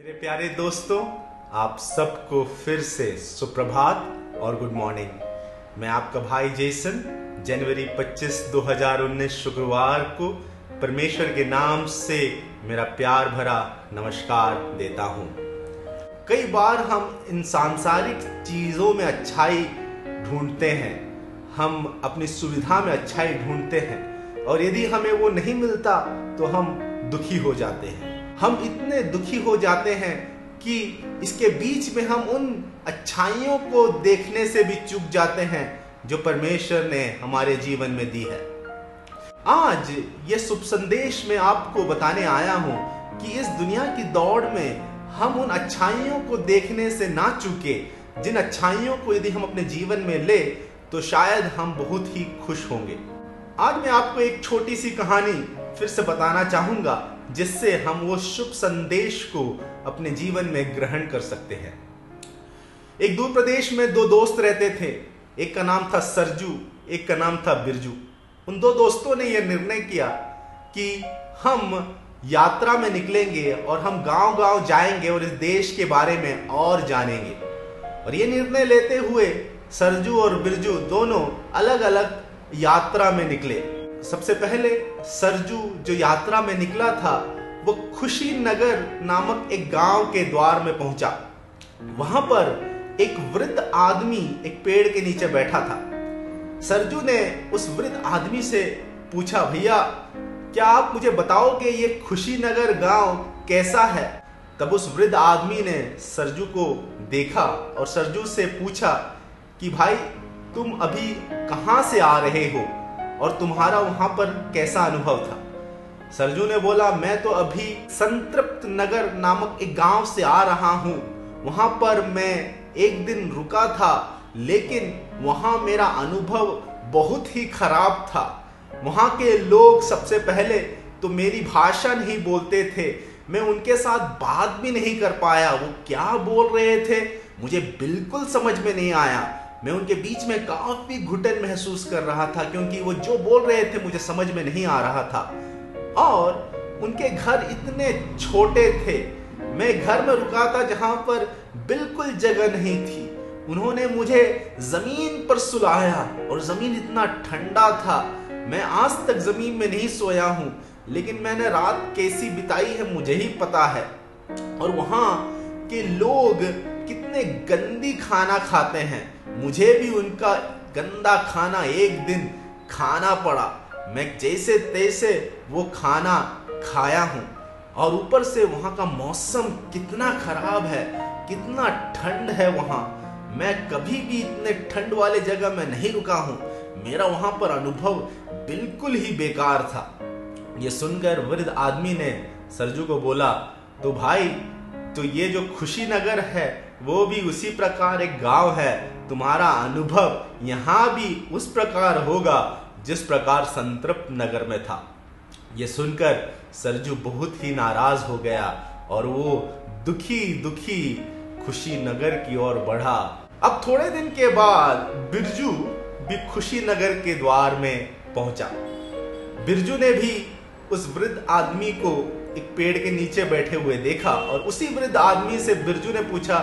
मेरे प्यारे दोस्तों, आप सबको फिर से सुप्रभात और गुड मॉर्निंग मैं आपका भाई जेसन, जनवरी 25 2019 शुक्रवार को परमेश्वर के नाम से मेरा प्यार भरा नमस्कार देता हूँ। कई बार हम इन सांसारिक चीज़ों में अच्छाई ढूंढते हैं। हम अपनी सुविधा में अच्छाई ढूंढते हैं और यदि हमें वो नहीं मिलता तो हम दुखी हो जाते हैं। हम इतने दुखी हो जाते हैं कि इसके बीच में हम उन अच्छाइयों को देखने से भी चुक जाते हैं जो परमेश्वर ने हमारे जीवन में दी है। आज ये शुभ संदेश में आपको बताने आया हूँ कि इस दुनिया की दौड़ में हम उन अच्छाइयों को देखने से ना चुके। जिन अच्छाइयों को यदि हम अपने जीवन में ले तो शायद हम बहुत ही खुश होंगे। आज मैं आपको एक छोटी सी कहानी फिर से बताना चाहूँगा। जिससे हम वो शुभ संदेश को अपने जीवन में ग्रहण कर सकते हैं। एक दूर प्रदेश में दो दोस्त रहते थे। एक का नाम था सरजू, एक का नाम था बिरजू। उन दो दोस्तों ने यह निर्णय किया कि हम यात्रा में निकलेंगे और हम गाँव गाँव जाएँगे और इस देश के बारे में और जानेंगे। और ये निर्णय लेते हुए सरजू और बिरजू दोनों अलग अलग यात्रा में निकले। सबसे पहले सरजू जो यात्रा में निकला था, वो खुशी नगर नामक एक गाँव के द्वार में पहुँचा। वहाँ पर एक वृद्ध आदमी एक पेड़ के नीचे बैठा था। सरजू ने उस वृद्ध आदमी से पूछा, भैया, क्या आप मुझे बताओगे ये खुशी नगर गाँव कैसा है? तब उस वृद्ध आदमी ने सरजू को देखा और सरजू से पूछा कि, भाई, तुम अभी कहाँ से आ रहे हो? और तुम्हारा वहाँ पर कैसा अनुभव था? सरजू ने बोला, मैं तो अभी संतृप्त नगर नामक एक गाँव से आ रहा हूँ। वहाँ पर मैं एक दिन रुका था, लेकिन वहाँ मेरा अनुभव बहुत ही खराब था। वहाँ के लोग सबसे पहले तो मेरी भाषा नहीं बोलते थे। मैं उनके साथ बात भी नहीं कर पाया। वो क्या बोल रहे थे? मुझे बिल्कुल समझ में नहीं आया। मैं उनके बीच में काफ़ी घुटन महसूस कर रहा था, क्योंकि वो जो बोल रहे थे मुझे समझ में नहीं आ रहा था। और उनके घर इतने छोटे थे। मैं घर में रुका था जहाँ पर बिल्कुल जगह नहीं थी। उन्होंने मुझे ज़मीन पर सुलाया और ज़मीन इतना ठंडा था। मैं आज तक ज़मीन में नहीं सोया हूँ, लेकिन मैंने रात कैसी बिताई है मुझे ही पता है। और वहाँ के लोग कितने गंदी खाना खाते हैं। मुझे भी उनका गंदा खाना एक दिन खाना पड़ा। मैं जैसे तैसे वो खाना खाया हूँ। और ऊपर से वहाँ का मौसम कितना खराब है, कितना ठंड है वहाँ। मैं कभी भी इतने ठंड वाले जगह में नहीं रुका हूँ। मेरा वहाँ पर अनुभव बिल्कुल ही बेकार था। ये सुनकर वृद्ध आदमी ने सरजू को बोला तो भाई तो ये जो खुशी नगर है, वो भी उसी प्रकार एक गाँव है। तुम्हारा अनुभव यहाँ भी उस प्रकार होगा जिस प्रकार संतृप्त नगर में था। ये सुनकर सरजू बहुत ही नाराज़ हो गया और वो दुखी दुखी खुशी नगर की ओर बढ़ा। अब थोड़े दिन के बाद बिरजू भी खुशी नगर के द्वार में पहुँचा। बिरजू ने भी उस वृद्ध आदमी को एक पेड़ के नीचे बैठे हुए देखा और उसी वृद्ध आदमी से बिरजू ने पूछा,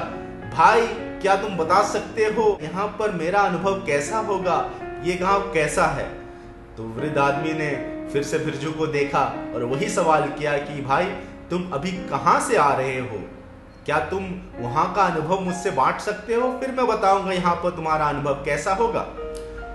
भाई, क्या तुम बता सकते हो यहाँ पर मेरा अनुभव कैसा होगा? ये गाँव कैसा है? तो वृद्ध आदमी ने फिर से बिरजू को देखा और वही सवाल किया कि, भाई, तुम अभी कहाँ से आ रहे हो? क्या तुम वहाँ का अनुभव मुझसे बांट सकते हो? फिर मैं बताऊँगा यहाँ पर तुम्हारा अनुभव कैसा होगा।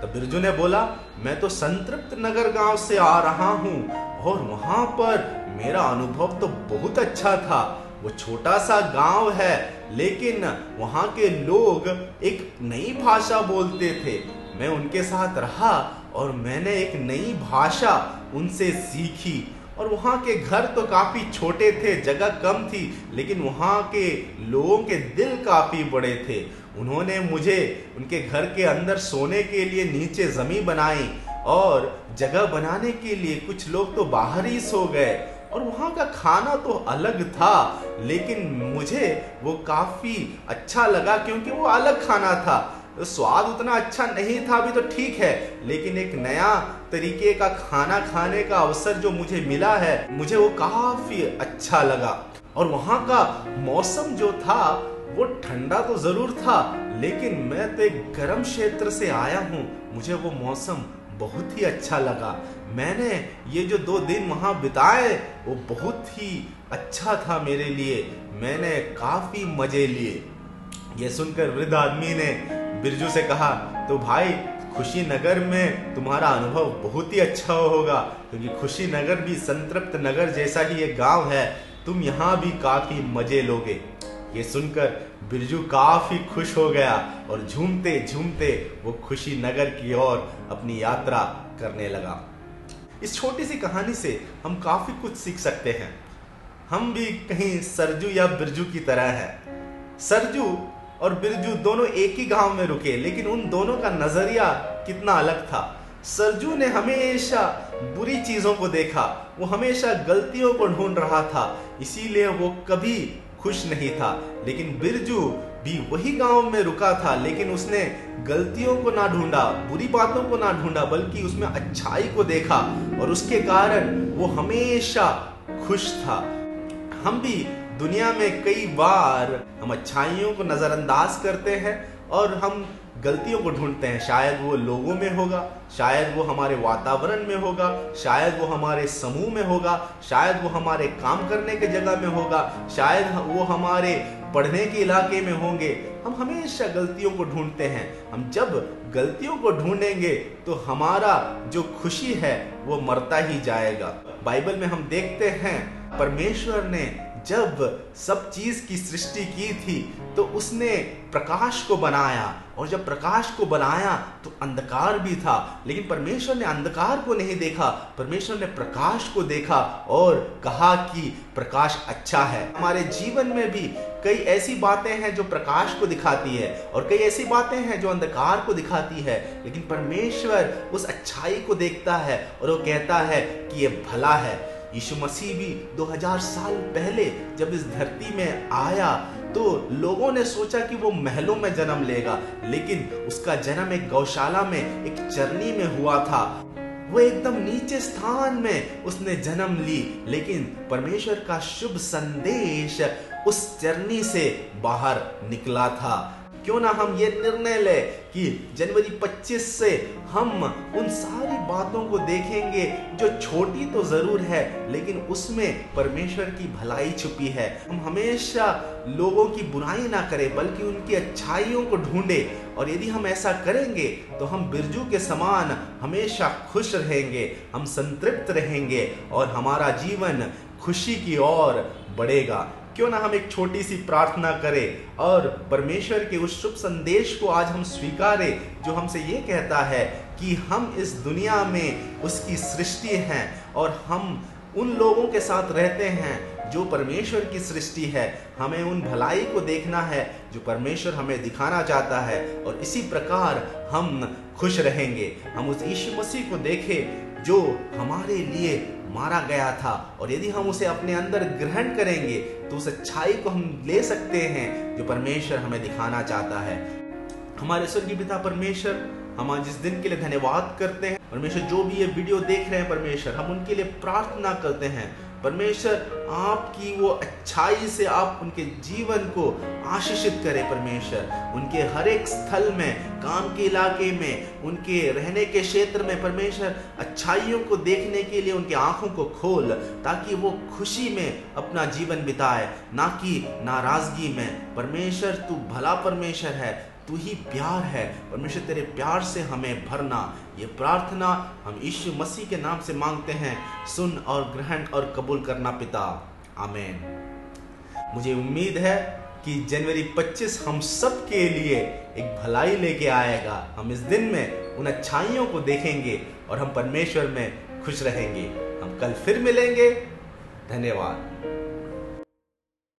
तो बिरजू ने बोला, मैं तो संतृप्त नगर गाँव से आ रहा हूँ और वहाँ पर मेरा अनुभव तो बहुत अच्छा था। वो छोटा सा गाँव है, लेकिन वहाँ के लोग एक नई भाषा बोलते थे। मैं उनके साथ रहा और मैंने एक नई भाषा उनसे सीखी। और वहाँ के घर तो काफ़ी छोटे थे, जगह कम थी, लेकिन वहाँ के लोगों के दिल काफ़ी बड़े थे। उन्होंने मुझे उनके घर के अंदर सोने के लिए नीचे ज़मीन बनाई और जगह बनाने के लिए कुछ लोग तो बाहर ही सो गए। और वहाँ का खाना तो अलग था, लेकिन मुझे वो काफ़ी अच्छा लगा क्योंकि वो अलग खाना था। तो स्वाद उतना अच्छा नहीं था अभी तो ठीक है, लेकिन एक नया तरीके का खाना खाने का अवसर जो मुझे मिला है, मुझे वो काफ़ी अच्छा लगा। और वहाँ का मौसम जो था, वो ठंडा तो ज़रूर था, लेकिन मैं तो एक गर्म क्षेत्र से आया हूँ, मुझे वो मौसम बहुत ही अच्छा लगा। मैंने ये जो दो दिन वहाँ बिताए, वो बहुत ही अच्छा था मेरे लिए। मैंने काफ़ी मज़े लिए। ये सुनकर वृद्ध आदमी ने बिरजू से कहा तो भाई, खुशी नगर में तुम्हारा अनुभव बहुत ही अच्छा होगा, क्योंकि खुशी नगर भी संतृप्त नगर जैसा ही एक गाँव है। तुम यहाँ भी काफ़ी मज़े लोगे। ये सुनकर बिरजू काफ़ी खुश हो गया और झूमते झूमते वो खुशी नगर की ओर अपनी यात्रा करने लगा। इस छोटी सी कहानी से हम काफ़ी कुछ सीख सकते हैं। हम भी कहीं सरजू या बिरजू की तरह है। सरजू और बिरजू दोनों एक ही गाँव में रुके, लेकिन उन दोनों का नज़रिया कितना अलग था। सरजू ने हमेशा बुरी चीज़ों को देखा, वो हमेशा गलतियों को ढूंढ रहा था, इसीलिए वो कभी खुश नहीं था, लेकिन बिरजू भी वही गाँव में रुका था, लेकिन उसने गलतियों को ना ढूंढा, बुरी बातों को ना ढूंढा, बल्कि उसमें अच्छाई को देखा और उसके कारण वो हमेशा खुश था। हम भी दुनिया में कई बार हम अच्छाइयों को नज़रअंदाज करते हैं और हम गलतियों को ढूंढते हैं। शायद वो लोगों में होगा, शायद वो हमारे वातावरण में होगा, शायद वो हमारे समूह में होगा, शायद वो हमारे काम करने के जगह में होगा, शायद वो हमारे पढ़ने के इलाके में होंगे। हम हमेशा गलतियों को ढूंढते हैं। हम जब गलतियों को ढूंढेंगे तो हमारा जो खुशी है, वो मरता ही जाएगा। बाइबल में हम देखते हैं, परमेश्वर ने जब सब चीज़ की सृष्टि की थी तो उसने प्रकाश को बनाया। और जब प्रकाश को बनाया तो अंधकार भी था। लेकिन परमेश्वर ने अंधकार को नहीं देखा, परमेश्वर ने प्रकाश को देखा और कहा कि प्रकाश अच्छा है। हमारे जीवन में भी कई ऐसी बातें हैं जो प्रकाश को दिखाती है, और कई ऐसी बातें हैं जो अंधकार को दिखाती है। लेकिन परमेश्वर उस अच्छाई को देखता है और वो कहता है कि ये भला है। यीशु मसीह भी 2000 साल पहले जब इस धरती में आया तो लोगों ने सोचा कि वो महलों में जन्म लेगा, लेकिन उसका जन्म एक गौशाला में, एक चरनी में हुआ था। वो एकदम नीचे स्थान में उसने जन्म ली, लेकिन परमेश्वर का शुभ संदेश उस चरनी से बाहर निकला था। क्यों ना हम ये निर्णय ले कि जनवरी 25 से हम उन सारी बातों को देखेंगे जो छोटी तो ज़रूर है, लेकिन उसमें परमेश्वर की भलाई छुपी है। हम हमेशा लोगों की बुराई ना करें, बल्कि उनकी अच्छाइयों को ढूंढे। और यदि हम ऐसा करेंगे तो हम बिरजू के समान हमेशा खुश रहेंगे, हम संतृप्त रहेंगे, और हमारा जीवन खुशी की ओर बढ़ेगा। क्यों ना हम एक छोटी सी प्रार्थना करें और परमेश्वर के उस शुभ संदेश को आज हम स्वीकारें, जो हमसे ये कहता है कि हम इस दुनिया में उसकी सृष्टि हैं और हम उन लोगों के साथ रहते हैं जो परमेश्वर की सृष्टि है। हमें उन भलाई को देखना है जो परमेश्वर हमें दिखाना चाहता है और इसी प्रकार हम खुश रहेंगे। हम उस यीशु मसीह को देखें जो हमारे लिए मारा गया था। और यदि हम उसे अपने अंदर ग्रहण करेंगे तो उस अच्छाई को हम ले सकते हैं जो परमेश्वर हमें दिखाना चाहता है। हमारे स्वर्गीय पिता परमेश्वर हम आज इस दिन के लिए धन्यवाद करते हैं। परमेश्वर, जो भी ये वीडियो देख रहे हैं, परमेश्वर, हम उनके लिए प्रार्थना करते हैं। परमेश्वर, आपकी वो अच्छाई से आप उनके जीवन को आशीषित करें, परमेश्वर। उनके हर एक स्थल में, काम के इलाके में, उनके रहने के क्षेत्र में, परमेश्वर, अच्छाइयों को देखने के लिए उनकी आँखों को खोल, ताकि वो खुशी में अपना जीवन बिताए, ना कि नाराज़गी में। परमेश्वर, तू भला परमेश्वर है तू ही प्यार है, परमेश्वर तेरे प्यार से हमें भरना। ये प्रार्थना हम यीशु मसीह के नाम से मांगते हैं। सुन और ग्रहण और कबूल करना पिता। आमेन। मुझे उम्मीद है कि जनवरी 25 हम सब के लिए एक भलाई लेके आएगा। हम इस दिन में उन अच्छाइयों को देखेंगे और हम परमेश्वर में खुश रहेंगे। हम कल फिर मिलेंगे। धन्यवाद।